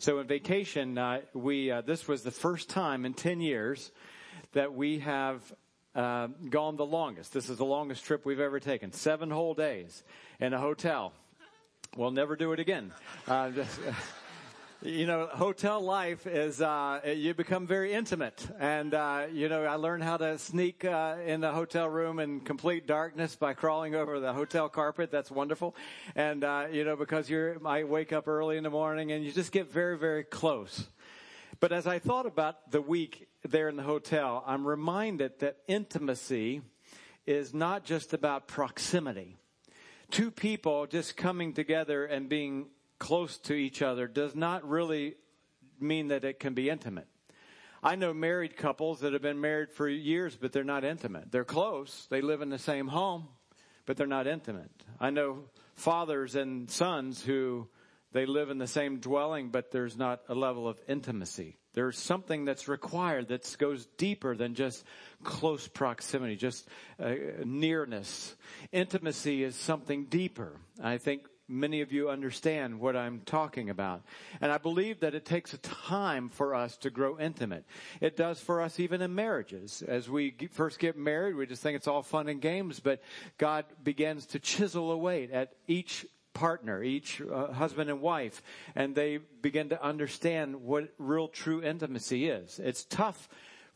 So in vacation, uh, we uh, this was the first time in ten years that we have uh, gone the longest. This is the longest trip we've ever taken, seven whole days in a hotel. We'll never do it again. Uh, you know, hotel life is, uh, you become very intimate. And, uh, you know, I learned how to sneak, uh, in the hotel room in complete darkness by crawling over the hotel carpet. That's wonderful. And, uh, you know, because you're, I wake up early in the morning and you just get very, very close. But as I thought about the week there in the hotel, I'm reminded that intimacy is not just about proximity. Two people just coming together and being close to each other does not really mean that it can be intimate. I know married couples that have been married for years, but they're not intimate. They're close. They live in the same home, but they're not intimate. I know fathers and sons who they live in the same dwelling, but there's not a level of intimacy. There's something that's required that goes deeper than just close proximity, just uh, nearness. Intimacy is something deeper. I think many of you understand what I'm talking about. And I believe that it takes a time for us to grow intimate. It does for us even in marriages. As we first get married, we just think it's all fun and games, but God begins to chisel away at each partner, each uh, husband and wife, and they begin to understand what real true intimacy is. It's tough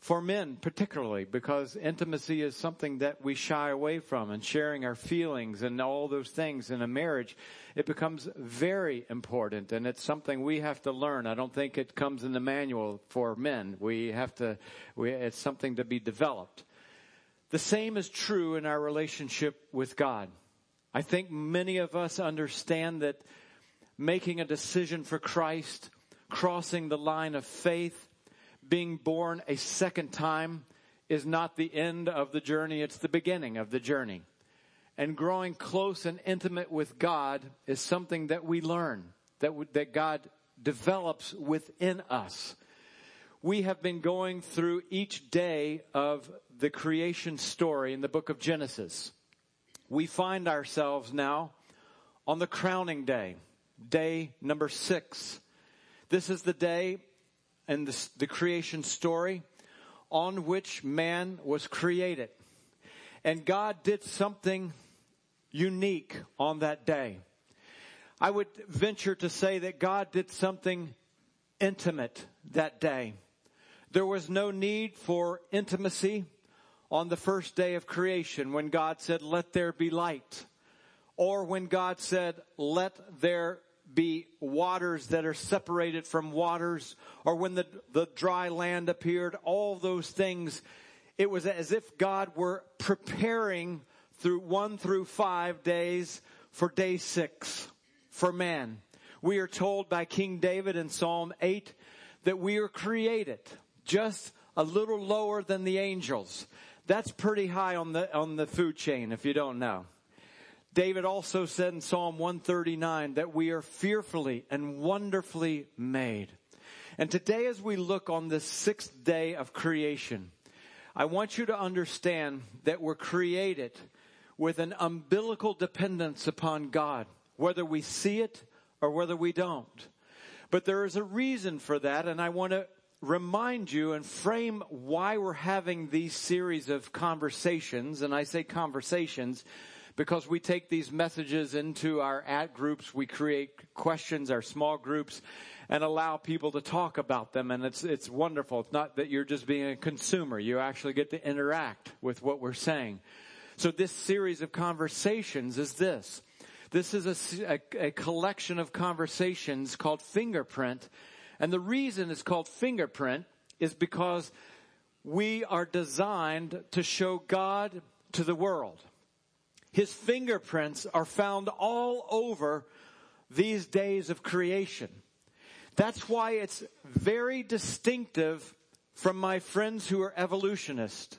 for men particularly because intimacy is something that we shy away from and sharing our feelings and all those things in a marriage it becomes very important and it's something we have to learn. I don't think it comes in the manual for men. We have to we, it's something to be developed. The same is true in our relationship with god. I think many of us understand that making a decision for christ crossing the line of faith being born a second time is not the end of the journey, it's the beginning of the journey. And growing close and intimate with God is something that we learn, that, that God develops within us. We have been going through each day of the creation story in the book of Genesis. We find ourselves now on the crowning day, day number six. This is the day in the, the creation story on which man was created. And God did something unique on that day. I would venture to say that God did something intimate that day. There was no need for intimacy on the first day of creation when God said, let there be light. Or when God said, let there be waters that are separated from waters, or when the, the dry land appeared, all those things, it was as if God were preparing through one through five days for day six for man. We are told by King David in Psalm 8 that we are created just a little lower than the angels. That's pretty high on the, on the food chain if you don't know. David also said in Psalm 139 that we are fearfully and wonderfully made. And today as we look on this sixth day of creation, I want you to understand that we're created with an umbilical dependence upon God, whether we see it or whether we don't. But there is a reason for that, and I want to remind you and frame why we're having these series of conversations, and I say conversations because we take these messages into our at groups, we create questions, our small groups, and allow people to talk about them. And it's, it's wonderful. It's not that you're just being a consumer. You actually get to interact with what we're saying. So this series of conversations is this. This is a, a, a collection of conversations called Fingerprint. And the reason it's called Fingerprint is because we are designed to show God to the world. His fingerprints are found all over these days of creation. That's why it's very distinctive from my friends who are evolutionists.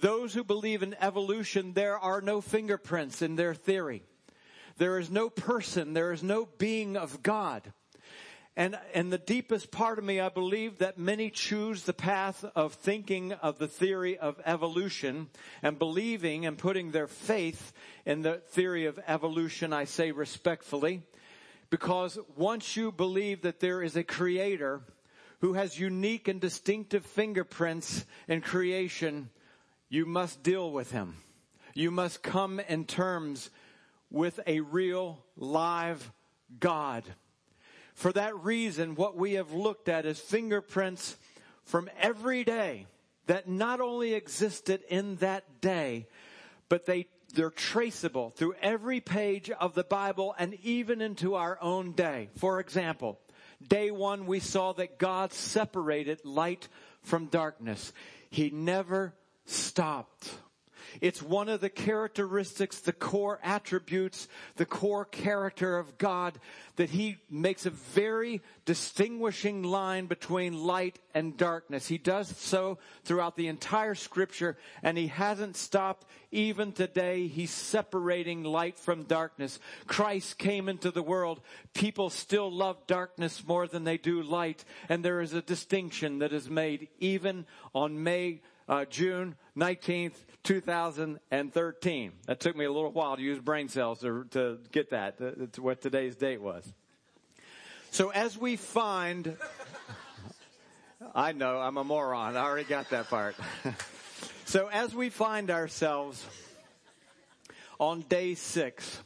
Those who believe in evolution, there are no fingerprints in their theory. There is no person, there is no being of God. And, and the deepest part of me, I believe that many choose the path of thinking of the theory of evolution and believing and putting their faith in the theory of evolution, I say respectfully, Because once you believe that there is a creator who has unique and distinctive fingerprints in creation, you must deal with him. You must come in terms with a real live God. For that reason, what we have looked at is fingerprints from every day that not only existed in that day, but they they're traceable through every page of the Bible and even into our own day. For example, day one we saw that God separated light from darkness. He never stopped. It's one of the characteristics, the core attributes, the core character of God that He makes a very distinguishing line between light and darkness. He does so throughout the entire scripture and He hasn't stopped even today. He's separating light from darkness. Christ came into the world. People still love darkness more than they do light and there is a distinction that is made even on May uh, June 19th, 2013. That took me a little while to use brain cells to, to get that, to, to what today's date was. So as we find, I know I'm a moron. I already got that part. so as we find ourselves on day six,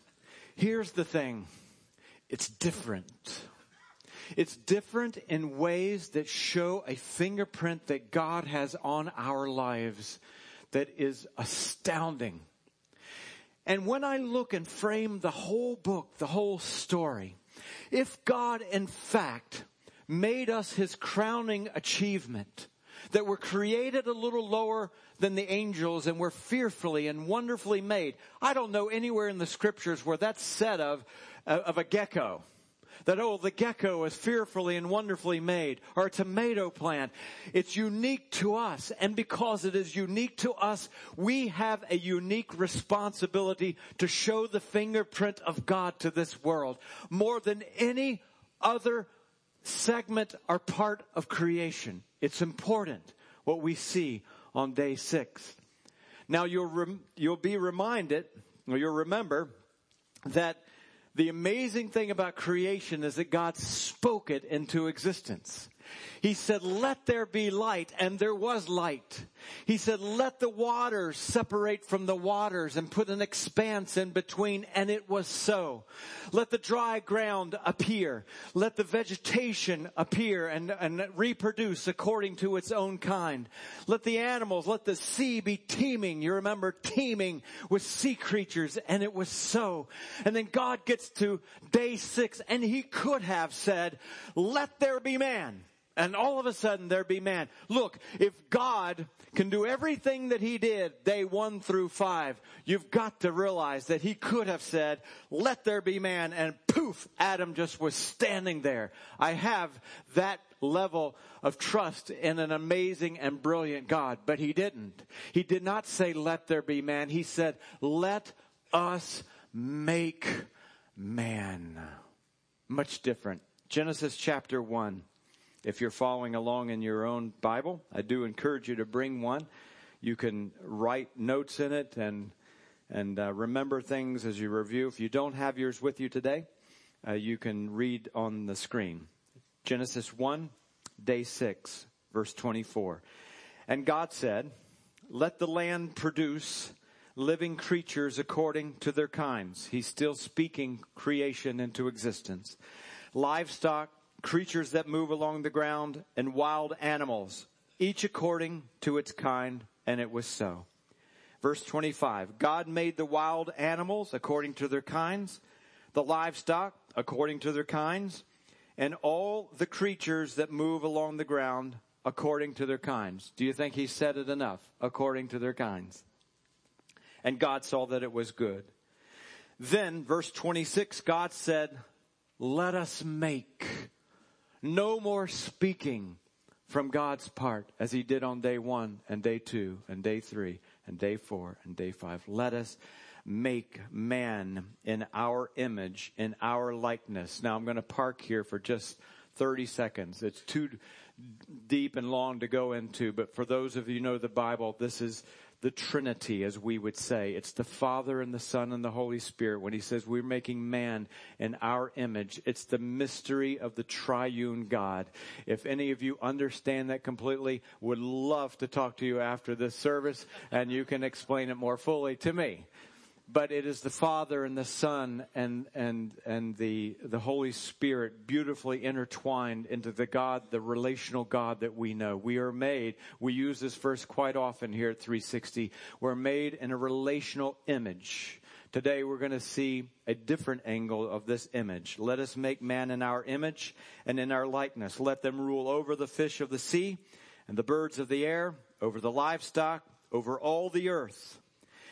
here's the thing. It's different. It's different in ways that show a fingerprint that God has on our lives that is astounding. And when I look and frame the whole book, the whole story, if God in fact made us his crowning achievement, that we're created a little lower than the angels and we're fearfully and wonderfully made. I don't know anywhere in the scriptures where that's said of, of a gecko that, oh, the gecko is fearfully and wonderfully made, or a tomato plant. It's unique to us. And because it is unique to us, we have a unique responsibility to show the fingerprint of God to this world more than any other segment or part of creation. It's important what we see on day six. Now you'll, rem- you'll be reminded, or you'll remember that the amazing thing about creation is that God spoke it into existence. He said, let there be light, and there was light. He said, let the waters separate from the waters and put an expanse in between, and it was so. Let the dry ground appear. Let the vegetation appear and, and reproduce according to its own kind. Let the animals, let the sea be teeming. You remember teeming with sea creatures, and it was so. And then God gets to day six, and he could have said, let there be man and all of a sudden there be man. Look, if God can do everything that he did day one through five, you've got to realize that he could have said, let there be man and poof, Adam just was standing there. I have that level of trust in an amazing and brilliant God, but he didn't. He did not say, let there be man. He said, let us make man. Much different. Genesis chapter one. If you're following along in your own Bible, I do encourage you to bring one. You can write notes in it and and uh, remember things as you review. If you don't have yours with you today, uh, you can read on the screen. Genesis 1, day 6, verse 24. And God said, Let the land produce living creatures according to their kinds. He's still speaking creation into existence. Livestock, creatures that move along the ground, and wild animals, each according to its kind, and it was so. Verse 25, God made the wild animals according to their kinds, the livestock according to their kinds, and all the creatures that move along the ground according to their kinds. Do you think he said it enough? According to their kinds. And God saw that it was good. Then, verse 26, God said, let us make no more speaking from God's part as he did on day one and day two and day three and day four and day five. Let us make man in our image, in our likeness. Now I'm going to park here for just 30 seconds. It's too deep and long to go into, but for those of you know the Bible, this is the Trinity, as we would say. It's the Father and the Son and the Holy Spirit. When he says we're making man in our image, it's the mystery of the triune God. If any of you understand that completely, would love to talk to you after this service and you can explain it more fully to me but it is the Father and the Son and, and, and the, the Holy Spirit beautifully intertwined into the God, the relational God that we know. We are made, we use this verse quite often here at 360. We're made in a relational image. Today we're going to see a different angle of this image. Let us make man in our image and in our likeness. Let them rule over the fish of the sea and the birds of the air, over the livestock, over all the earth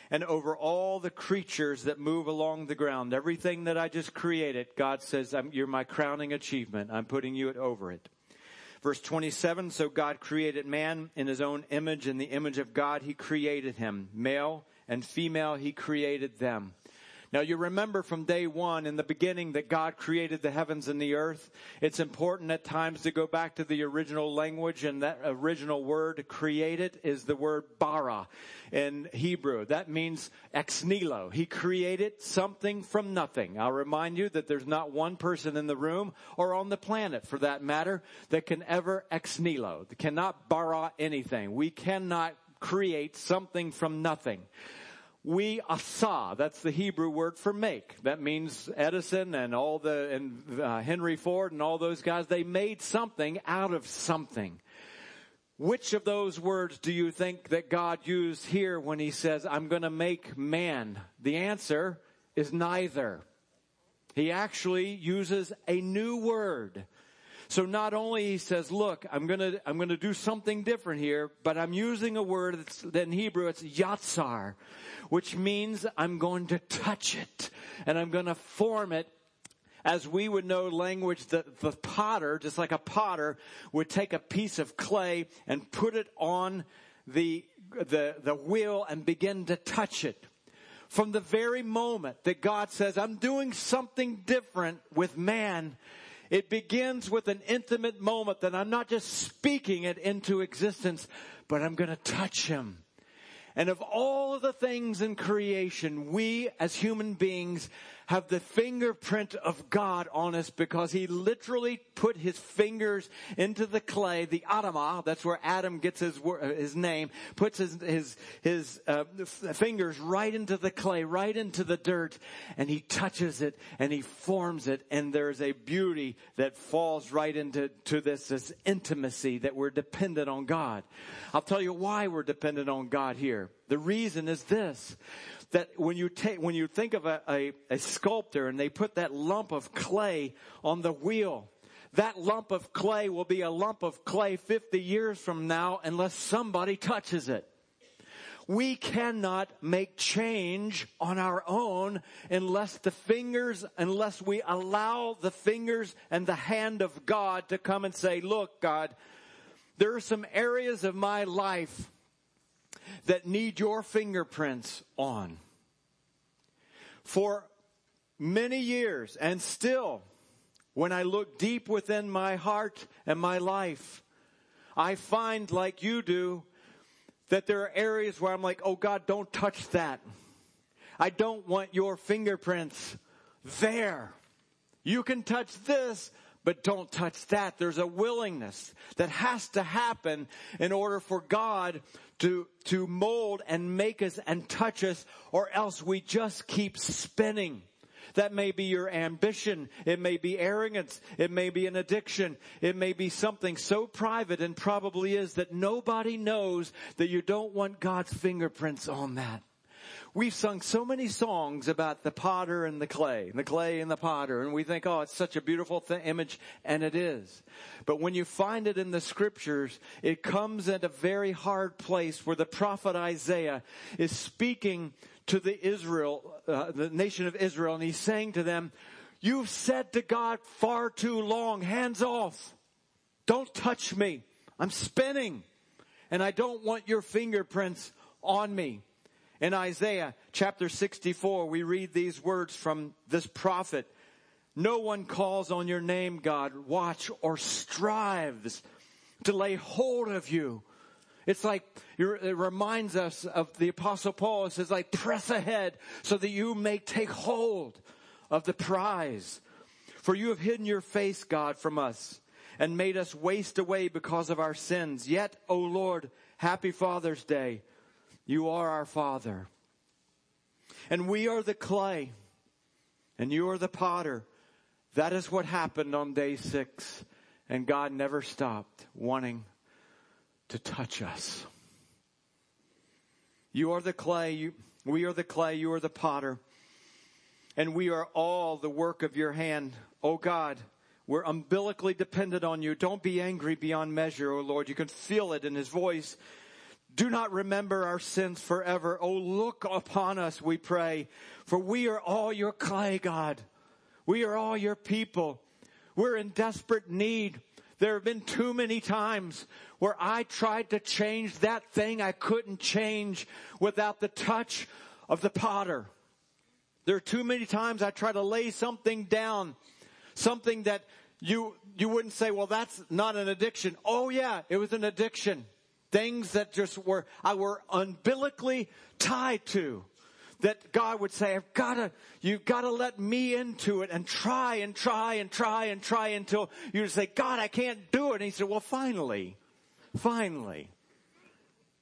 and over all the creatures that move along the ground. Everything that I just created, God says, you're my crowning achievement. I'm putting you over it. Verse 27, so God created man in his own image. In the image of God, he created him. Male and female, he created them. Now you remember from day one in the beginning that God created the heavens and the earth. It's important at times to go back to the original language and that original word created is the word bara in Hebrew. That means ex nihilo. He created something from nothing. I'll remind you that there's not one person in the room or on the planet for that matter that can ever ex nihilo, cannot bara anything. We cannot create something from nothing we asa. That's the Hebrew word for make. That means Edison and all the, and uh, Henry Ford and all those guys, they made something out of something. Which of those words do you think that God used here when he says, I'm gonna make man? The answer is neither. He actually uses a new word. So not only he says, look, I'm gonna, I'm gonna do something different here, but I'm using a word that's, in Hebrew it's yatsar which means I'm going to touch it and I'm to form it as we would know language that the potter, just like a potter, would take a piece of clay and put it on the, the, the wheel and begin to touch it. From the very moment that God says, I'm doing something different with man, it begins with an intimate moment that I'm not just speaking it into existence, but I'm going to touch him. And of all the things in creation, we as human beings have the fingerprint of God on us because he literally put his fingers into the clay, the Adamah, that's where Adam gets his, his name, puts his, his, his uh, fingers right into the clay, right into the dirt, and he touches it and he forms it and there's a beauty that falls right into to this, this intimacy that we're dependent on God. I'll tell you why we're dependent on God here. The reason is this that when you take, when you think of a, a, a sculptor and they put that lump of clay on the wheel, that lump of clay will be a lump of clay 50 years from now unless somebody touches it. We cannot make change on our own unless the fingers, unless we allow the fingers and the hand of God to come and say, look, God, there are some areas of my life that need your fingerprints on. For many years and still, when I look deep within my heart and my life, I find like you do that there are areas where I'm like, oh God, don't touch that. I don't want your fingerprints there. You can touch this, but don't touch that. There's a willingness that has to happen in order for God to, to mold and make us and touch us, or else we just keep spinning. That may be your ambition. It may be arrogance. It may be an addiction. It may be something so private and probably is that nobody knows that you don't want God's fingerprints on that. We've sung so many songs about the potter and the clay, the clay and the potter, and we think, oh, it's such a beautiful th- image, and it is. But when you find it in the scriptures, it comes at a very hard place where the prophet Isaiah is speaking to the Israel, uh, the nation of Israel, and he's saying to them, you've said to God far too long, hands off. Don't touch me. I'm spinning and I don't want your fingerprints on me. In Isaiah chapter 64, we read these words from this prophet. No one calls on your name, God, watch, or strives to lay hold of you. It's like, it reminds us of the apostle Paul. It says like, press ahead so that you may take hold of the prize. For you have hidden your face, God, from us and made us waste away because of our sins. Yet, O Lord, happy Father's Day. You are our Father. And we are the clay and you are the potter. That is what happened on day six. And God never stopped wanting to touch us. You are the clay. You, we are the clay. You are the potter. And we are all the work of your hand. Oh God, we're umbilically dependent on you. Don't be angry beyond measure, oh Lord. You can feel it in his voice. Do not remember our sins forever. Oh, look upon us, we pray, for we are all your clay, God. We are all your people. We're in desperate need. There have been too many times where I tried to change that thing I couldn't change without the touch of the potter. There are too many times I try to lay something down, something that you, you wouldn't say, well, that's not an addiction. Oh yeah, it was an addiction. Things that just were, I were umbilically tied to that God would say, I've gotta, you've gotta let me into it and try and try and try and try until you say, God, I can't do it. And he said, well, finally, finally,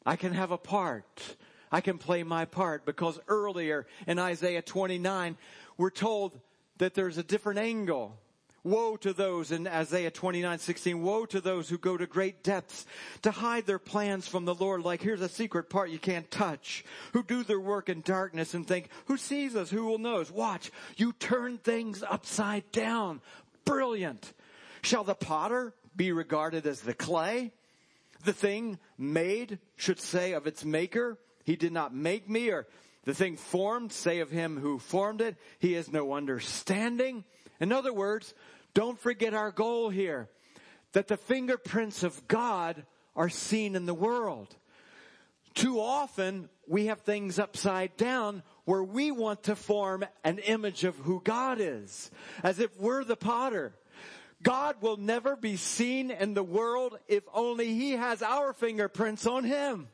I can have a part. I can play my part because earlier in Isaiah 29, we're told that there's a different angle Woe to those in Isaiah 29, 16. Woe to those who go to great depths to hide their plans from the Lord. Like here's a secret part you can't touch. Who do their work in darkness and think, who sees us? Who will know us? Watch. You turn things upside down. Brilliant. Shall the potter be regarded as the clay? The thing made should say of its maker, he did not make me or the thing formed say of him who formed it, he has no understanding. In other words, don't forget our goal here. That the fingerprints of God are seen in the world. Too often we have things upside down where we want to form an image of who God is. As if we're the potter. God will never be seen in the world if only He has our fingerprints on Him.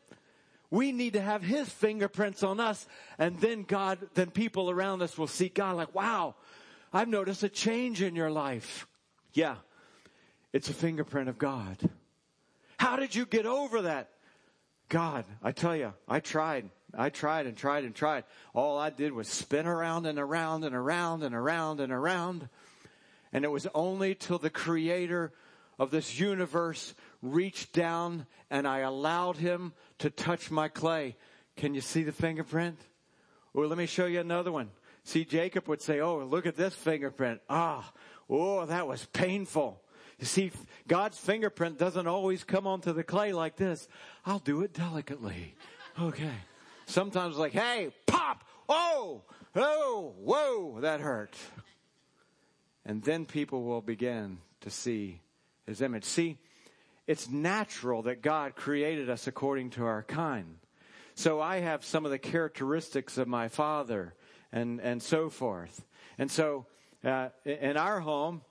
We need to have His fingerprints on us and then God, then people around us will see God like, wow, I've noticed a change in your life. Yeah, it's a fingerprint of God. How did you get over that? God, I tell you, I tried. I tried and tried and tried. All I did was spin around and around and around and around and around. And it was only till the creator of this universe reached down and I allowed him to touch my clay. Can you see the fingerprint? Well, let me show you another one. See, Jacob would say, Oh, look at this fingerprint. Ah, oh, that was painful. You see, God's fingerprint doesn't always come onto the clay like this. I'll do it delicately. Okay. Sometimes like, hey, pop! Oh! Oh! Whoa! That hurt. And then people will begin to see his image. See, it's natural that God created us according to our kind. So I have some of the characteristics of my father and, and so forth. And so, uh, in our home,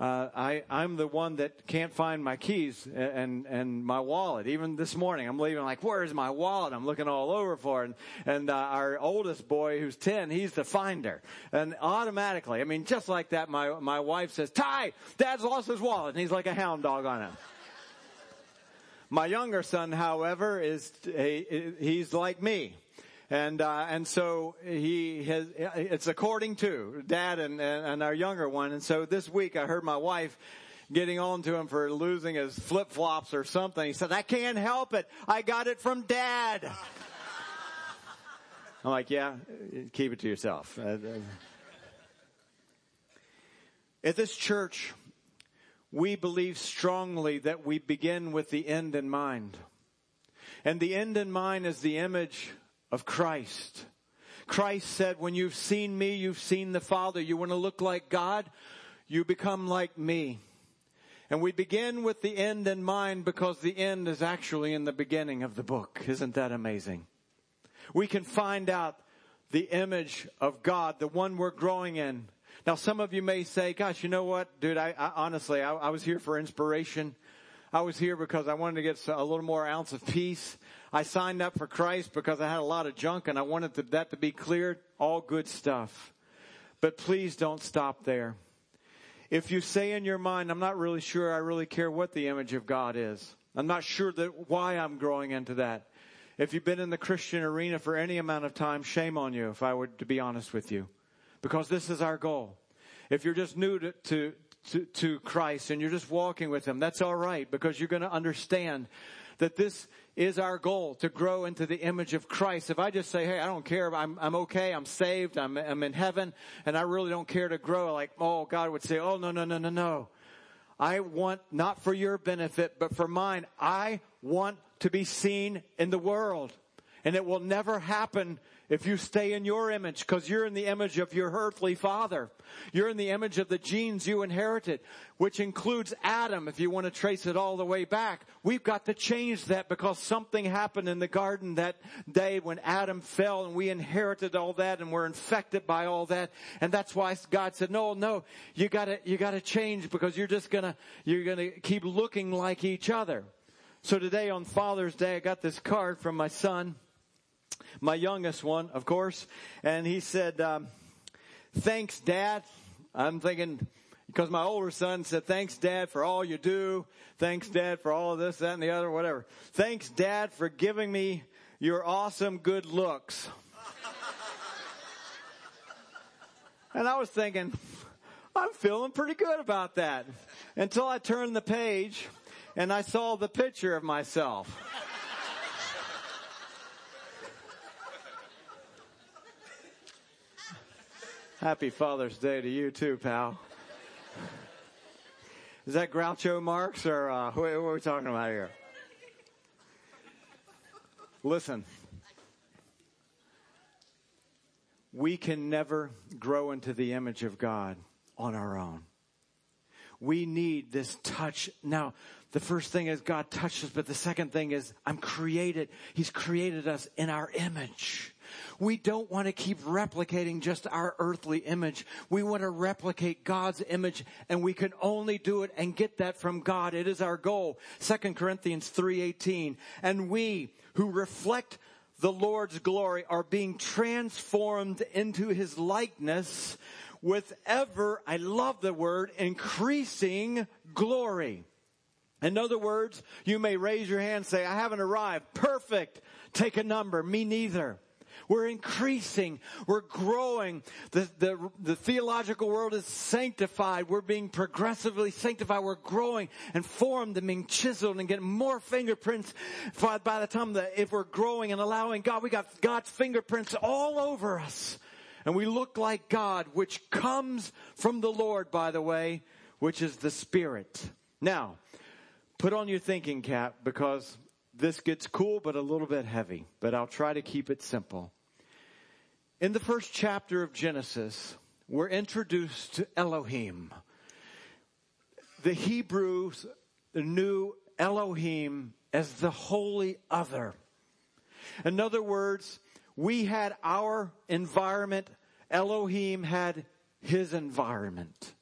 uh, I, I'm the one that can't find my keys and, and my wallet. Even this morning, I'm leaving like, where's my wallet? I'm looking all over for it. And, and uh, our oldest boy, who's 10, he's the finder. And automatically, I mean, just like that, my, my wife says, Ty, dad's lost his wallet. And he's like a hound dog on him. my younger son, however, is, he's like me. And, uh, and so he has, it's according to dad and, and our younger one. And so this week I heard my wife getting on to him for losing his flip flops or something. He said, I can't help it. I got it from dad. I'm like, yeah, keep it to yourself. Uh, uh. At this church, we believe strongly that we begin with the end in mind. And the end in mind is the image of Christ. Christ said, when you've seen me, you've seen the Father. You want to look like God? You become like me. And we begin with the end in mind because the end is actually in the beginning of the book. Isn't that amazing? We can find out the image of God, the one we're growing in. Now, some of you may say, gosh, you know what, dude, I, I honestly, I, I was here for inspiration. I was here because I wanted to get a little more ounce of peace. I signed up for Christ because I had a lot of junk and I wanted that to be cleared. All good stuff. But please don't stop there. If you say in your mind, I'm not really sure I really care what the image of God is. I'm not sure that why I'm growing into that. If you've been in the Christian arena for any amount of time, shame on you if I were to be honest with you. Because this is our goal. If you're just new to, to, to, to Christ and you're just walking with Him, that's all right because you're going to understand that this is our goal to grow into the image of Christ. If I just say, hey, I don't care, I'm, I'm okay, I'm saved, I'm, I'm in heaven, and I really don't care to grow, like, oh, God would say, oh, no, no, no, no, no. I want not for your benefit, but for mine. I want to be seen in the world. And it will never happen if you stay in your image because you're in the image of your earthly father. You're in the image of the genes you inherited, which includes Adam if you want to trace it all the way back. We've got to change that because something happened in the garden that day when Adam fell and we inherited all that and we're infected by all that. And that's why God said, no, no, you gotta, you gotta change because you're just gonna, you're gonna keep looking like each other. So today on Father's Day, I got this card from my son my youngest one, of course, and he said, um, thanks dad. I'm thinking, because my older son said, thanks dad for all you do. Thanks dad for all of this, that, and the other, whatever. Thanks dad for giving me your awesome good looks. and I was thinking, I'm feeling pretty good about that. Until I turned the page and I saw the picture of myself. Happy Father's Day to you too, pal. Is that Groucho Marx or uh, what are we talking about here? Listen, we can never grow into the image of God on our own. We need this touch. Now, the first thing is God touched us, but the second thing is I'm created. He's created us in our image. We don't want to keep replicating just our earthly image. We want to replicate God's image and we can only do it and get that from God. It is our goal. 2 Corinthians 3:18. And we who reflect the Lord's glory are being transformed into his likeness with ever, I love the word, increasing glory. In other words, you may raise your hand and say, I haven't arrived. Perfect. Take a number. Me neither. We're increasing. We're growing. The, the, the theological world is sanctified. We're being progressively sanctified. We're growing and formed and being chiseled and getting more fingerprints by the time that if we're growing and allowing God, we got God's fingerprints all over us. And we look like God, which comes from the Lord, by the way, which is the Spirit. Now, put on your thinking cap because this gets cool but a little bit heavy, but I'll try to keep it simple. In the first chapter of Genesis, we're introduced to Elohim. The Hebrews knew Elohim as the holy other. In other words, we had our environment, Elohim had his environment.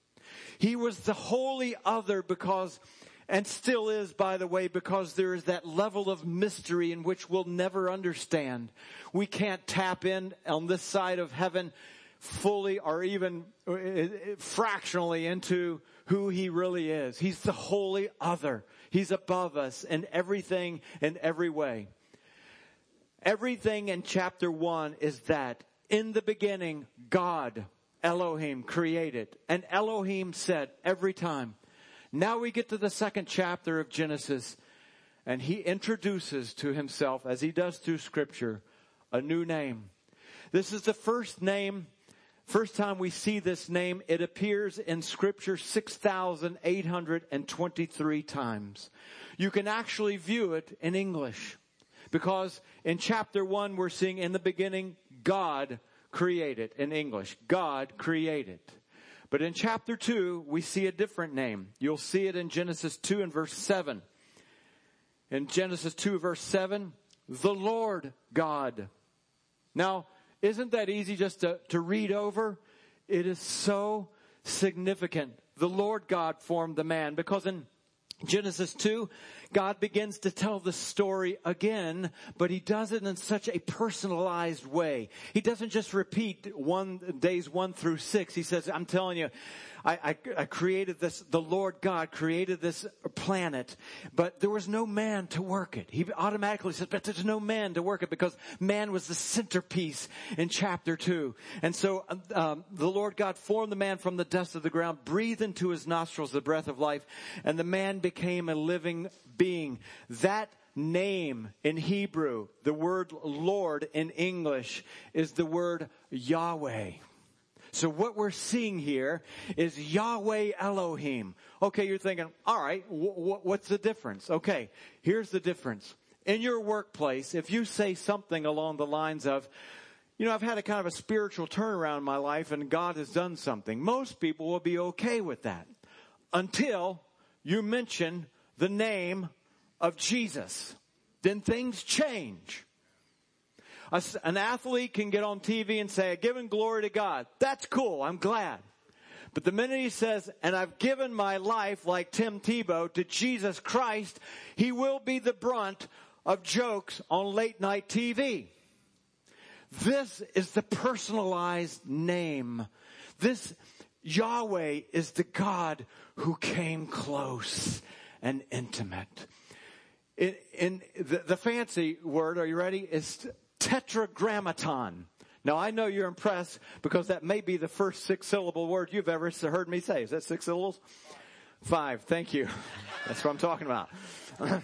He was the holy other because and still is, by the way, because there is that level of mystery in which we'll never understand. We can't tap in on this side of heaven fully or even uh, uh, fractionally into who he really is. He's the holy other. He's above us in everything in every way. Everything in chapter one is that in the beginning, God, Elohim created. And Elohim said every time, now we get to the second chapter of Genesis, and he introduces to himself, as he does through scripture, a new name. This is the first name, first time we see this name. It appears in scripture 6,823 times. You can actually view it in English because in chapter one, we're seeing in the beginning, God created in English. God created. But in chapter 2, we see a different name. You'll see it in Genesis 2 and verse 7. In Genesis 2 verse 7, the Lord God. Now, isn't that easy just to, to read over? it is so significant. The Lord God formed the man because in Genesis 2, God begins to tell the story again, but he does it in such a personalized way. He doesn't just repeat one days one through six. He says, I'm telling you, I, I, I, created this, the Lord God created this planet, but there was no man to work it. He automatically says, but there's no man to work it because man was the centerpiece in chapter two. And so, um, the Lord God formed the man from the dust of the ground, breathed into his nostrils the breath of life, and the man became a living being. That name in Hebrew, the word Lord in English is the word Yahweh. So what we're seeing here is Yahweh Elohim. Okay, you're thinking, all right, what's the difference? Okay, here's the difference. In your workplace, if you say something along the lines of, you know, I've had a kind of a spiritual turnaround in my life and God has done something. Most people will be okay with that until you mention the name of Jesus. Then things change an athlete can get on TV and say, I've given glory to God. That's cool. I'm glad. But the minute he says, and I've given my life like Tim Tebow to Jesus Christ, he will be the brunt of jokes on late night TV. This is the personalized name. This Yahweh is the God who came close and intimate. In, in the, the fancy word, are you ready? Is tetragrammaton. Now I know you're impressed because that may be the first six syllable word you've ever heard me say. Is that six syllables? Five. Thank you. That's what I'm talking about.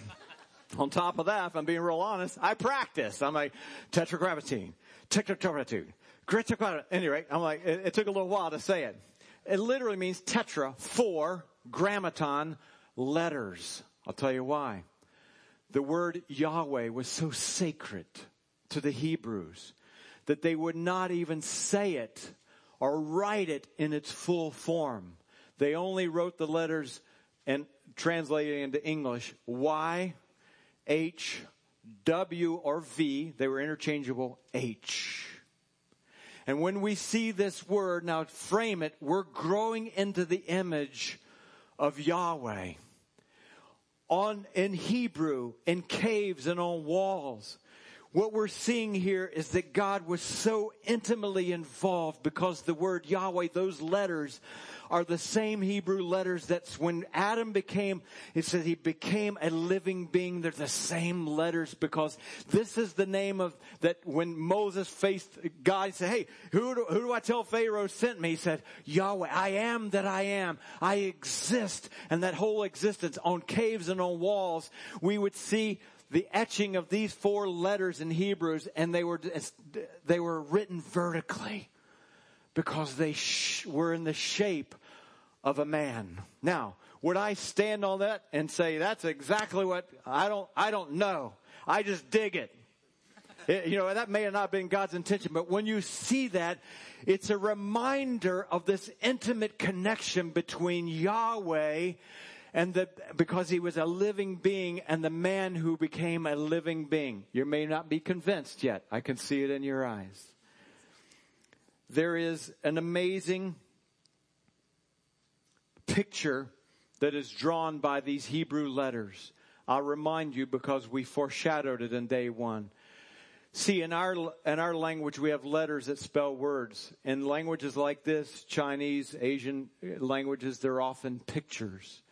On top of that, if I'm being real honest, I practice. I'm like, tetragrammaton, tetragrammaton, At any rate, I'm like, it, it took a little while to say it. It literally means tetra, four, grammaton, letters. I'll tell you why. The word Yahweh was so sacred to the Hebrews that they would not even say it or write it in its full form. They only wrote the letters and translated into English Y, H, W, or V. They were interchangeable H. And when we see this word, now frame it, we're growing into the image of Yahweh. On, in Hebrew, in caves and on walls, what we're seeing here is that God was so intimately involved because the word Yahweh, those letters are the same Hebrew letters that's when Adam became, it says he became a living being. They're the same letters because this is the name of that when Moses faced God, he said, Hey, who do, who do I tell Pharaoh sent me? He said, Yahweh, I am that I am. I exist. And that whole existence on caves and on walls, we would see the etching of these four letters in Hebrews, and they were they were written vertically because they sh- were in the shape of a man. Now, would I stand on that and say that's exactly what I don't I don't know. I just dig it. it you know, that may have not been God's intention, but when you see that, it's a reminder of this intimate connection between Yahweh and that because he was a living being and the man who became a living being. You may not be convinced yet. I can see it in your eyes. There is an amazing picture that is drawn by these Hebrew letters. I'll remind you because we foreshadowed it in day one. See, in our, in our language, we have letters that spell words. In languages like this, Chinese, Asian languages, they're often pictures.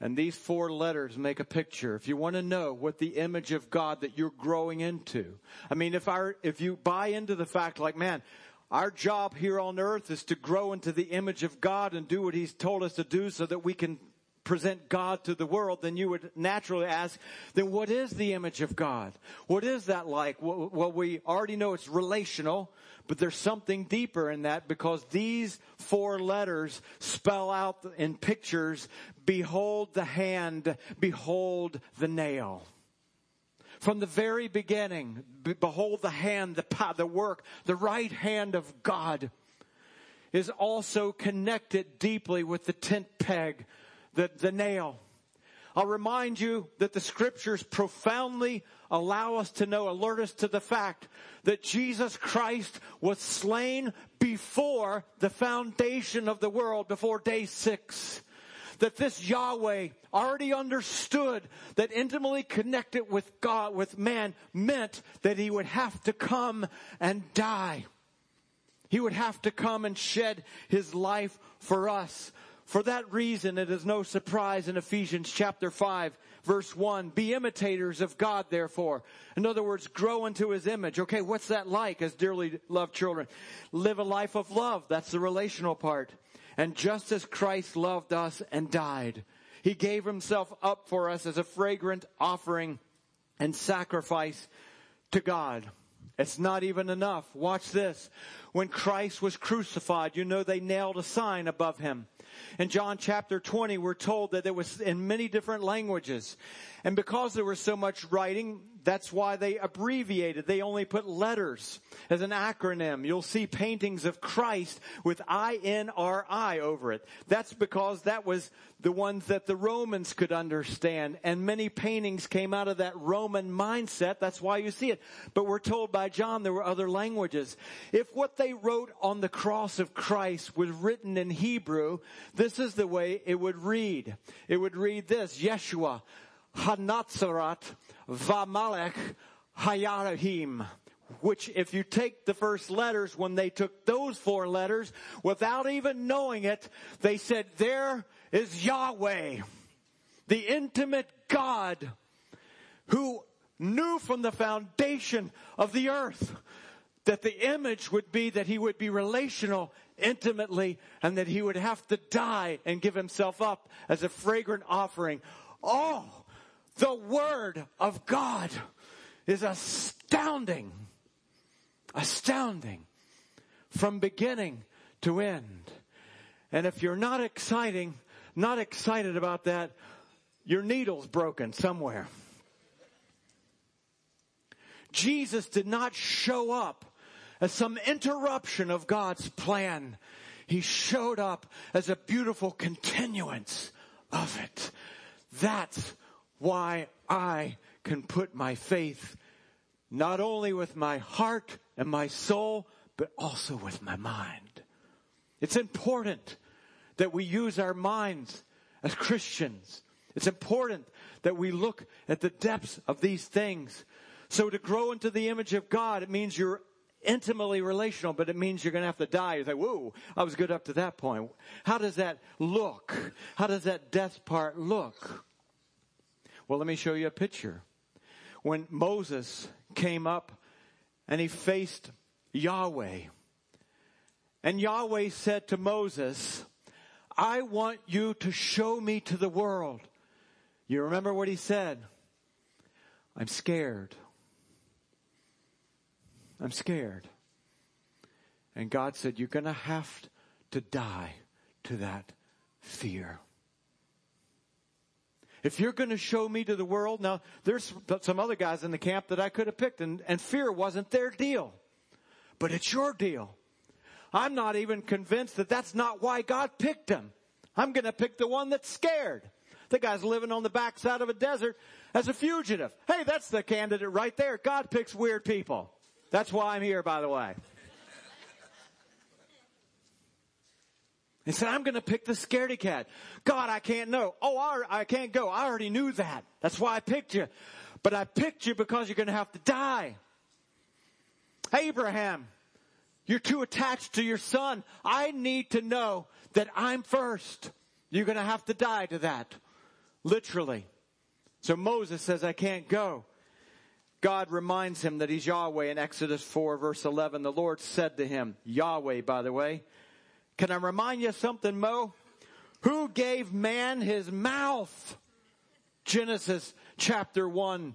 And these four letters make a picture. If you want to know what the image of God that you're growing into. I mean, if our, if you buy into the fact like, man, our job here on earth is to grow into the image of God and do what He's told us to do so that we can present God to the world, then you would naturally ask, then what is the image of God? What is that like? Well, we already know it's relational. But there's something deeper in that because these four letters spell out in pictures, behold the hand, behold the nail. From the very beginning, behold the hand, the, the work, the right hand of God is also connected deeply with the tent peg, the, the nail. I'll remind you that the scriptures profoundly allow us to know, alert us to the fact that Jesus Christ was slain before the foundation of the world, before day six. That this Yahweh already understood that intimately connected with God, with man, meant that he would have to come and die. He would have to come and shed his life for us. For that reason, it is no surprise in Ephesians chapter 5, verse 1, be imitators of God, therefore. In other words, grow into his image. Okay, what's that like as dearly loved children? Live a life of love. That's the relational part. And just as Christ loved us and died, he gave himself up for us as a fragrant offering and sacrifice to God. It's not even enough. Watch this. When Christ was crucified, you know they nailed a sign above him. In John chapter 20, we're told that it was in many different languages. And because there was so much writing, that's why they abbreviated. They only put letters as an acronym. You'll see paintings of Christ with I-N-R-I over it. That's because that was the ones that the Romans could understand. And many paintings came out of that Roman mindset. That's why you see it. But we're told by John there were other languages. If what they wrote on the cross of Christ was written in Hebrew, this is the way it would read. It would read this, Yeshua, Hanatzarat, Vamalech Hayarahim. Which if you take the first letters, when they took those four letters, without even knowing it, they said, there is Yahweh, the intimate God who knew from the foundation of the earth that the image would be that he would be relational intimately and that he would have to die and give himself up as a fragrant offering. Oh, the Word of God is astounding. Astounding. From beginning to end. And if you're not exciting, not excited about that, your needle's broken somewhere. Jesus did not show up as some interruption of God's plan. He showed up as a beautiful continuance of it. That's why I can put my faith not only with my heart and my soul, but also with my mind. It's important that we use our minds as Christians. It's important that we look at the depths of these things. So to grow into the image of God, it means you're intimately relational, but it means you're going to have to die. You say, whoa, I was good up to that point. How does that look? How does that death part look? Well, let me show you a picture. When Moses came up and he faced Yahweh, and Yahweh said to Moses, I want you to show me to the world. You remember what he said? I'm scared. I'm scared. And God said, You're going to have to die to that fear. If you're going to show me to the world, now there's some other guys in the camp that I could have picked and, and fear wasn't their deal. But it's your deal. I'm not even convinced that that's not why God picked him. I'm going to pick the one that's scared. The guy's living on the backside of a desert as a fugitive. Hey, that's the candidate right there. God picks weird people. That's why I'm here, by the way. He said, I'm going to pick the scaredy cat. God, I can't know. Oh, I, I can't go. I already knew that. That's why I picked you. But I picked you because you're going to have to die. Abraham, you're too attached to your son. I need to know that I'm first. You're going to have to die to that. Literally. So Moses says, I can't go. God reminds him that he's Yahweh in Exodus 4 verse 11. The Lord said to him, Yahweh, by the way, can I remind you something, Mo? Who gave man his mouth? Genesis chapter 1,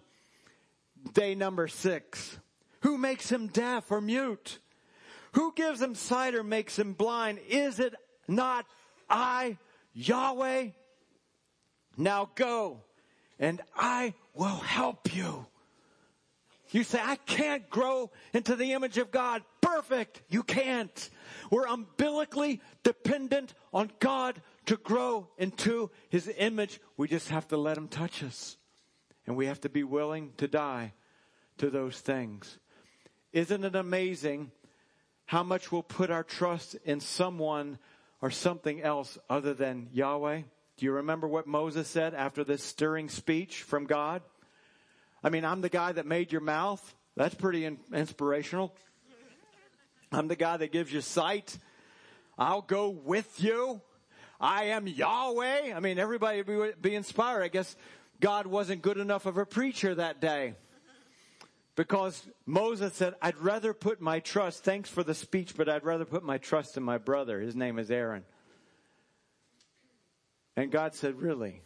day number 6. Who makes him deaf or mute? Who gives him sight or makes him blind? Is it not I, Yahweh? Now go and I will help you. You say, I can't grow into the image of God. Perfect. You can't. We're umbilically dependent on God to grow into his image. We just have to let him touch us. And we have to be willing to die to those things. Isn't it amazing how much we'll put our trust in someone or something else other than Yahweh? Do you remember what Moses said after this stirring speech from God? I mean, I'm the guy that made your mouth. That's pretty in- inspirational. I'm the guy that gives you sight. I'll go with you. I am Yahweh. I mean, everybody would be inspired. I guess God wasn't good enough of a preacher that day. Because Moses said, I'd rather put my trust, thanks for the speech, but I'd rather put my trust in my brother. His name is Aaron. And God said, Really?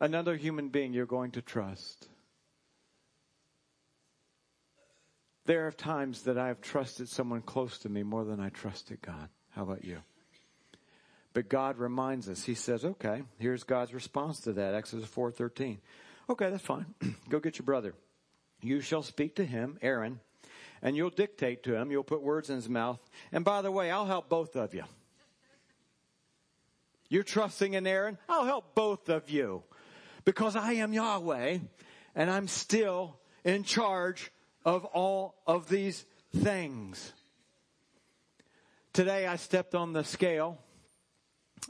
Another human being you're going to trust. There are times that I have trusted someone close to me more than I trusted God. How about you? But God reminds us. He says, "Okay, here's God's response to that." Exodus 4:13. Okay, that's fine. Go get your brother. You shall speak to him, Aaron, and you'll dictate to him. You'll put words in his mouth. And by the way, I'll help both of you. You're trusting in Aaron? I'll help both of you. Because I am Yahweh and I'm still in charge of all of these things. Today I stepped on the scale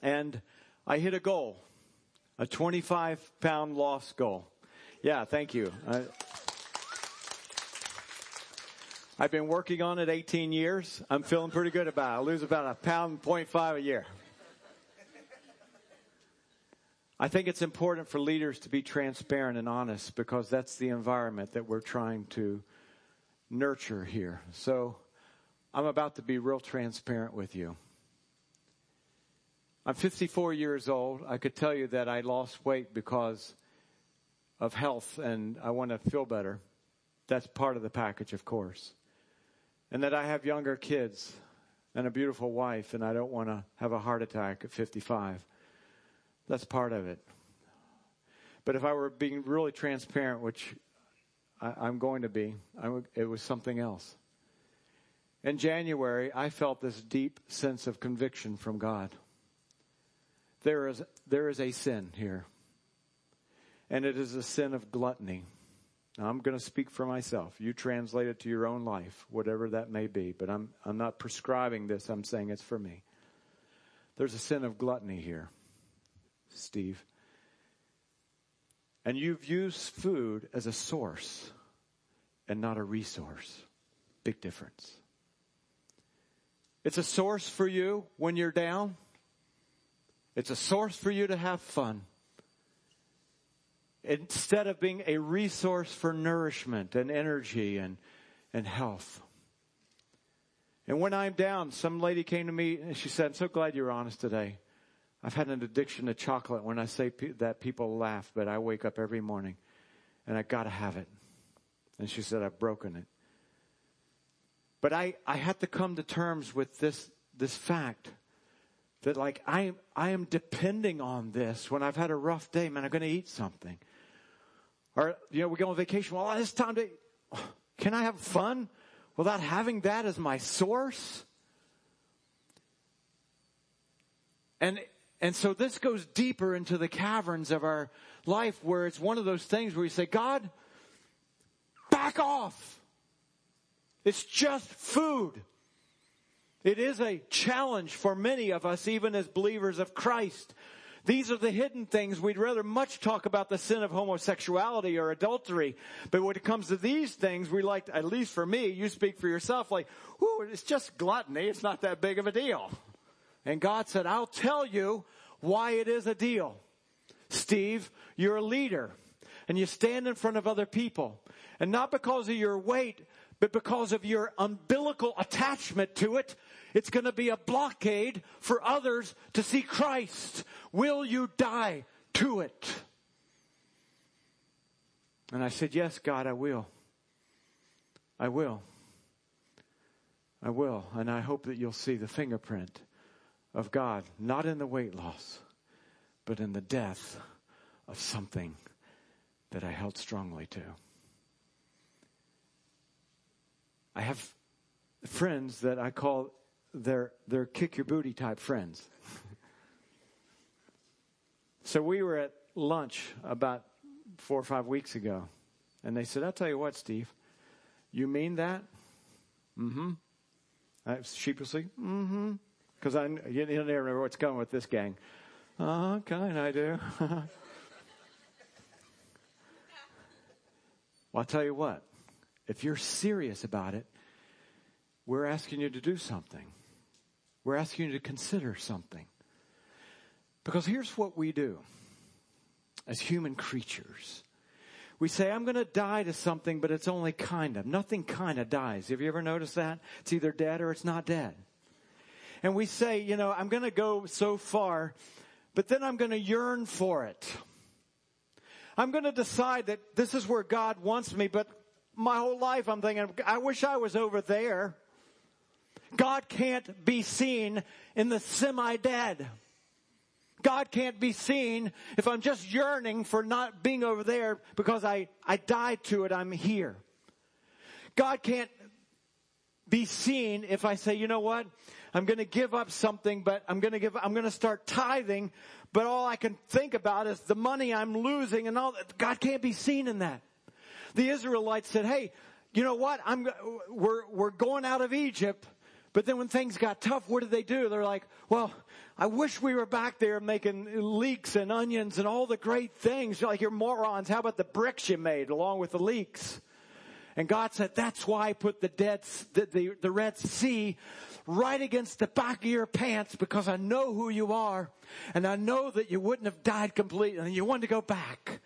and I hit a goal, a 25 pound loss goal. Yeah, thank you. I, I've been working on it 18 years. I'm feeling pretty good about it. I lose about a pound point five a year. I think it's important for leaders to be transparent and honest because that's the environment that we're trying to nurture here. So I'm about to be real transparent with you. I'm 54 years old. I could tell you that I lost weight because of health and I want to feel better. That's part of the package, of course. And that I have younger kids and a beautiful wife and I don't want to have a heart attack at 55. That's part of it. But if I were being really transparent, which I, am going to be, would, it was something else. In January, I felt this deep sense of conviction from God. There is, there is a sin here, and it is a sin of gluttony. Now, I'm going to speak for myself. You translate it to your own life, whatever that may be, but I'm, I'm not prescribing this, I'm saying it's for me. There's a sin of gluttony here. Steve. And you've used food as a source and not a resource. Big difference. It's a source for you when you're down. It's a source for you to have fun. Instead of being a resource for nourishment and energy and, and health. And when I'm down, some lady came to me and she said, I'm so glad you're honest today. I've had an addiction to chocolate. When I say pe- that, people laugh, but I wake up every morning and I gotta have it. And she said, I've broken it. But I, I had to come to terms with this, this fact that like I, I am depending on this when I've had a rough day, man, I'm going to eat something. Or, you know, we go on vacation. Well, it's time to, can I have fun without having that as my source? And and so this goes deeper into the caverns of our life where it's one of those things where you say, God, back off. It's just food. It is a challenge for many of us, even as believers of Christ. These are the hidden things. We'd rather much talk about the sin of homosexuality or adultery. But when it comes to these things, we like, at least for me, you speak for yourself, like, whoo, it's just gluttony. It's not that big of a deal. And God said, I'll tell you why it is a deal. Steve, you're a leader and you stand in front of other people and not because of your weight, but because of your umbilical attachment to it, it's going to be a blockade for others to see Christ. Will you die to it? And I said, Yes, God, I will. I will. I will. And I hope that you'll see the fingerprint of God, not in the weight loss, but in the death of something that I held strongly to. I have friends that I call they're, they're kick your booty type friends. so we were at lunch about four or five weeks ago, and they said, I'll tell you what, Steve, you mean that? Mm hmm. I sheepishly, mm hmm. Because I you, you never remember what's coming with this gang. Uh, kind I do. well, I'll tell you what. If you're serious about it, we're asking you to do something. We're asking you to consider something. Because here's what we do as human creatures. We say, I'm going to die to something, but it's only kind of. Nothing kind of dies. Have you ever noticed that? It's either dead or it's not dead. And we say, you know, I'm going to go so far, but then I'm going to yearn for it. I'm going to decide that this is where God wants me, but my whole life I'm thinking, I wish I was over there. God can't be seen in the semi-dead. God can't be seen if I'm just yearning for not being over there because I, I died to it, I'm here. God can't be seen if I say, you know what? I'm going to give up something, but I'm going to give, I'm going to start tithing, but all I can think about is the money I'm losing and all that. God can't be seen in that. The Israelites said, hey, you know what? I'm, we're, we're going out of Egypt. But then when things got tough, what did they do? They're like, well, I wish we were back there making leeks and onions and all the great things. You're like, you're morons. How about the bricks you made along with the leeks? And God said, that's why I put the dead, the, the, the Red Sea right against the back of your pants because I know who you are and I know that you wouldn't have died completely and you wanted to go back.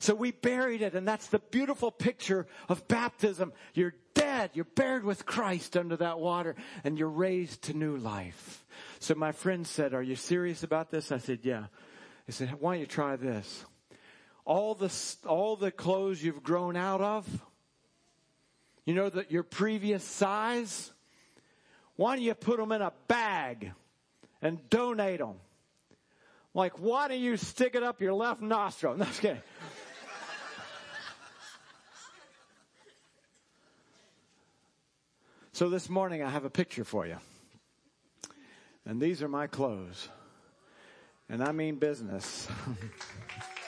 So we buried it and that's the beautiful picture of baptism. You're dead. You're buried with Christ under that water and you're raised to new life. So my friend said, are you serious about this? I said, yeah. He said, why don't you try this? All the, all the clothes you've grown out of, you know that your previous size, why don't you put them in a bag and donate them? Like, why don't you stick it up your left nostril? No, just kidding. So this morning I have a picture for you. And these are my clothes. And I mean business.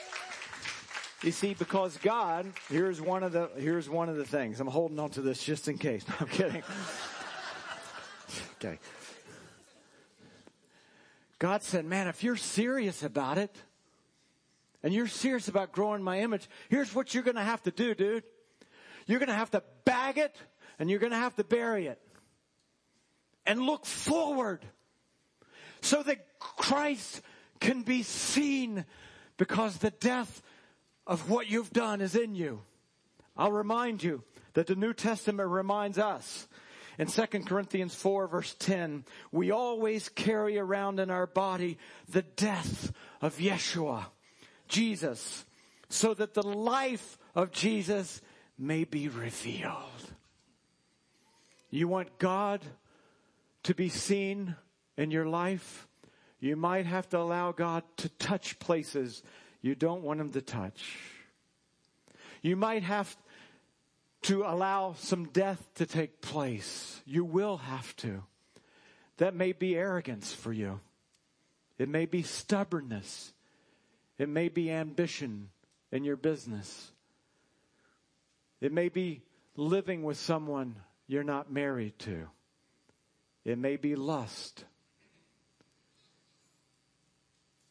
you see, because God, here's one of the, here's one of the things. I'm holding on to this just in case. No, I'm kidding. Okay. God said, man, if you're serious about it, and you're serious about growing my image, here's what you're gonna have to do, dude. You're gonna have to bag it and you're to have to bury it. And look forward so that Christ can be seen because the death of what you've done is in you. I'll remind you that the New Testament reminds us in 2 Corinthians 4 verse 10, we always carry around in our body the death of Yeshua, Jesus, so that the life of Jesus may be revealed. You want God to be seen in your life? You might have to allow God to touch places you don't want Him to touch. You might have to allow some death to take place. You will have to. That may be arrogance for you. It may be stubbornness. It may be ambition in your business. It may be living with someone you're not married to. It may be lust.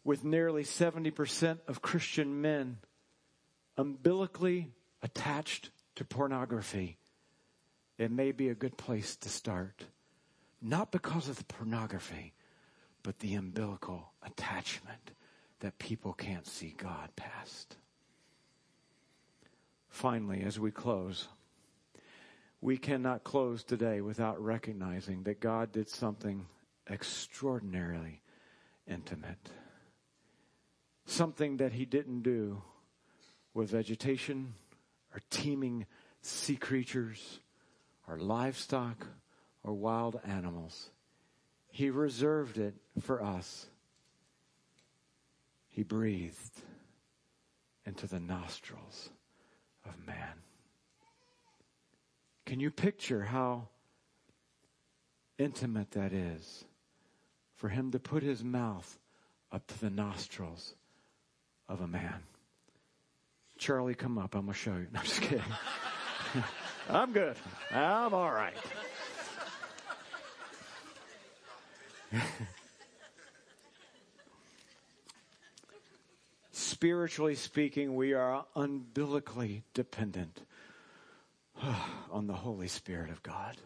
With nearly 70% of Christian men umbilically attached to pornography, it may be a good place to start. Not because of the pornography, but the umbilical attachment that people can't see God past. Finally, as we close, we cannot close today without recognizing that God did something extraordinarily intimate. Something that he didn't do with vegetation or teeming sea creatures or livestock or wild animals. He reserved it for us. He breathed into the nostrils of man. Can you picture how intimate that is for him to put his mouth up to the nostrils of a man. Charlie, come up. I'm going to show you. No, I'm just kidding. I'm good. I'm all right. Spiritually speaking, we are umbilically dependent on the Holy Spirit of God.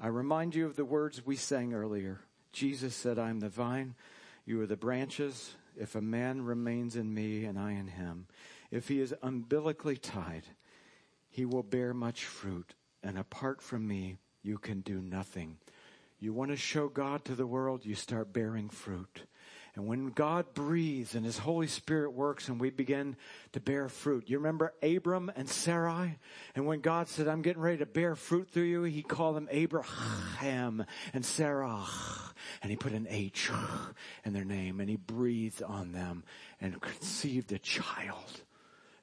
I remind you of the words we sang earlier. Jesus said, I am the vine, you are the branches. If a man remains in me and I in him, if he is umbilically tied, he will bear much fruit. And apart from me, you can do nothing. You want to show God to the world, you start bearing fruit. And when God breathes and His Holy Spirit works and we begin to bear fruit. You remember Abram and Sarai? And when God said, I'm getting ready to bear fruit through you, He called them Abraham and Sarah. And He put an H in their name and He breathed on them and conceived a child.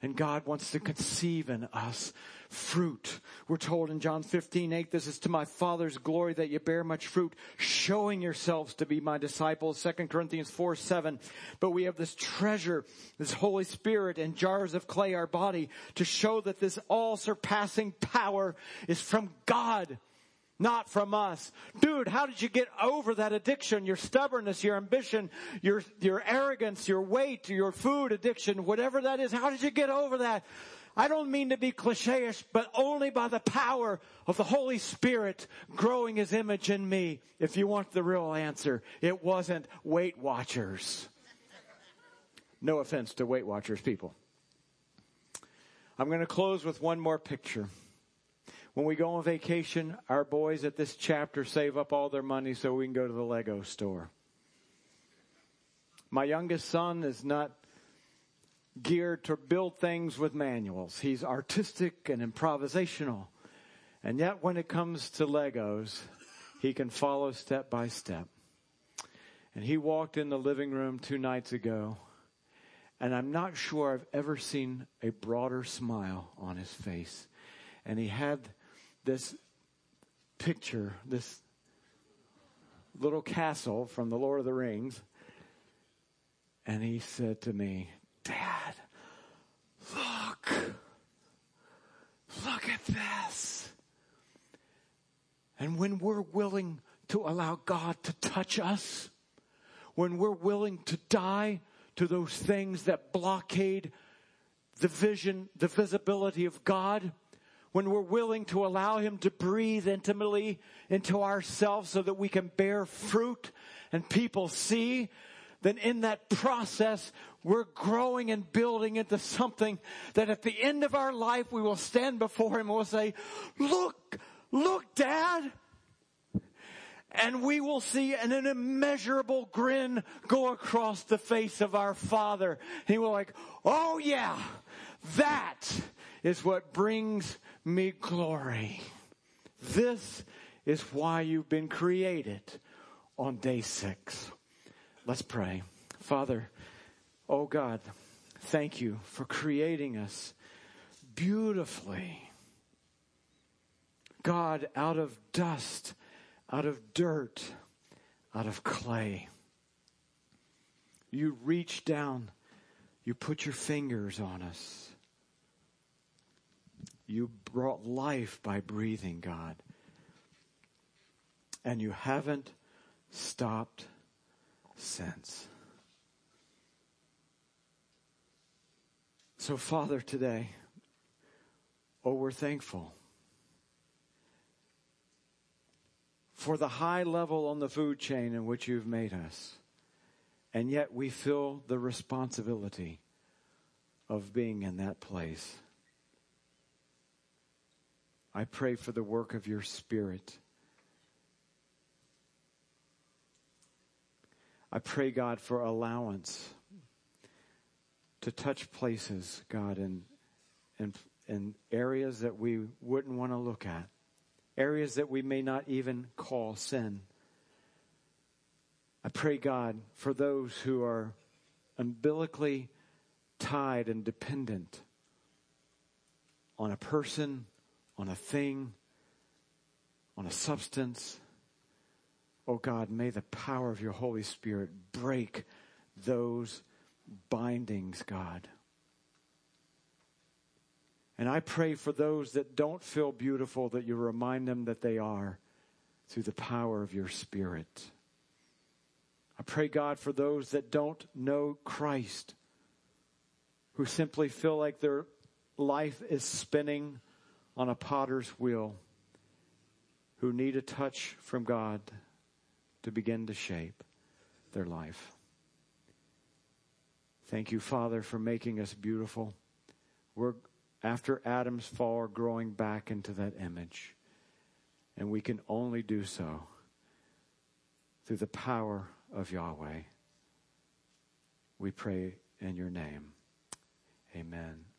And God wants to conceive in us fruit. We're told in John 15, 8, this is to my Father's glory that you bear much fruit, showing yourselves to be my disciples. 2 Corinthians 4, 7. But we have this treasure, this Holy Spirit and jars of clay, our body, to show that this all surpassing power is from God not from us. Dude, how did you get over that addiction, your stubbornness, your ambition, your, your arrogance, your weight, your food addiction, whatever that is? How did you get over that? I don't mean to be cliche-ish, but only by the power of the Holy Spirit growing His image in me. If you want the real answer, it wasn't Weight Watchers. No offense to Weight Watchers people. I'm going to close with one more picture. When we go on vacation, our boys at this chapter save up all their money so we can go to the Lego store. My youngest son is not geared to build things with manuals. He's artistic and improvisational. And yet when it comes to Legos, he can follow step by step. And he walked in the living room two nights ago, and I'm not sure I've ever seen a broader smile on his face. And he had this picture, this little castle from the Lord of the Rings. And he said to me, Dad, look, look at this. And when we're willing to allow God to touch us, when we're willing to die to those things that blockade the vision, the visibility of God, when we're willing to allow Him to breathe intimately into ourselves so that we can bear fruit and people see, then in that process, we're growing and building into something that at the end of our life, we will stand before Him and we'll say, look, look, Dad. And we will see an, an immeasurable grin go across the face of our Father. He will like, oh yeah, that is what brings me glory. This is why you've been created on day six. Let's pray. Father, oh God, thank you for creating us beautifully. God, out of dust, out of dirt, out of clay. You reach down, you put your fingers on us. You brought life by breathing, God. And you haven't stopped since. So, Father, today, oh, we're thankful for the high level on the food chain in which you've made us. And yet we feel the responsibility of being in that place. I pray for the work of your Spirit. I pray, God, for allowance to touch places, God, in, in, in areas that we wouldn't want to look at, areas that we may not even call sin. I pray, God, for those who are umbilically tied and dependent on a person on a thing, on a substance. Oh God, may the power of your Holy Spirit break those bindings, God. And I pray for those that don't feel beautiful that you remind them that they are through the power of your Spirit. I pray, God, for those that don't know Christ, who simply feel like their life is spinning on a potter's wheel, who need a touch from God to begin to shape their life. Thank you, Father, for making us beautiful. We're, after Adam's fall, growing back into that image. And we can only do so through the power of Yahweh. We pray in your name. Amen.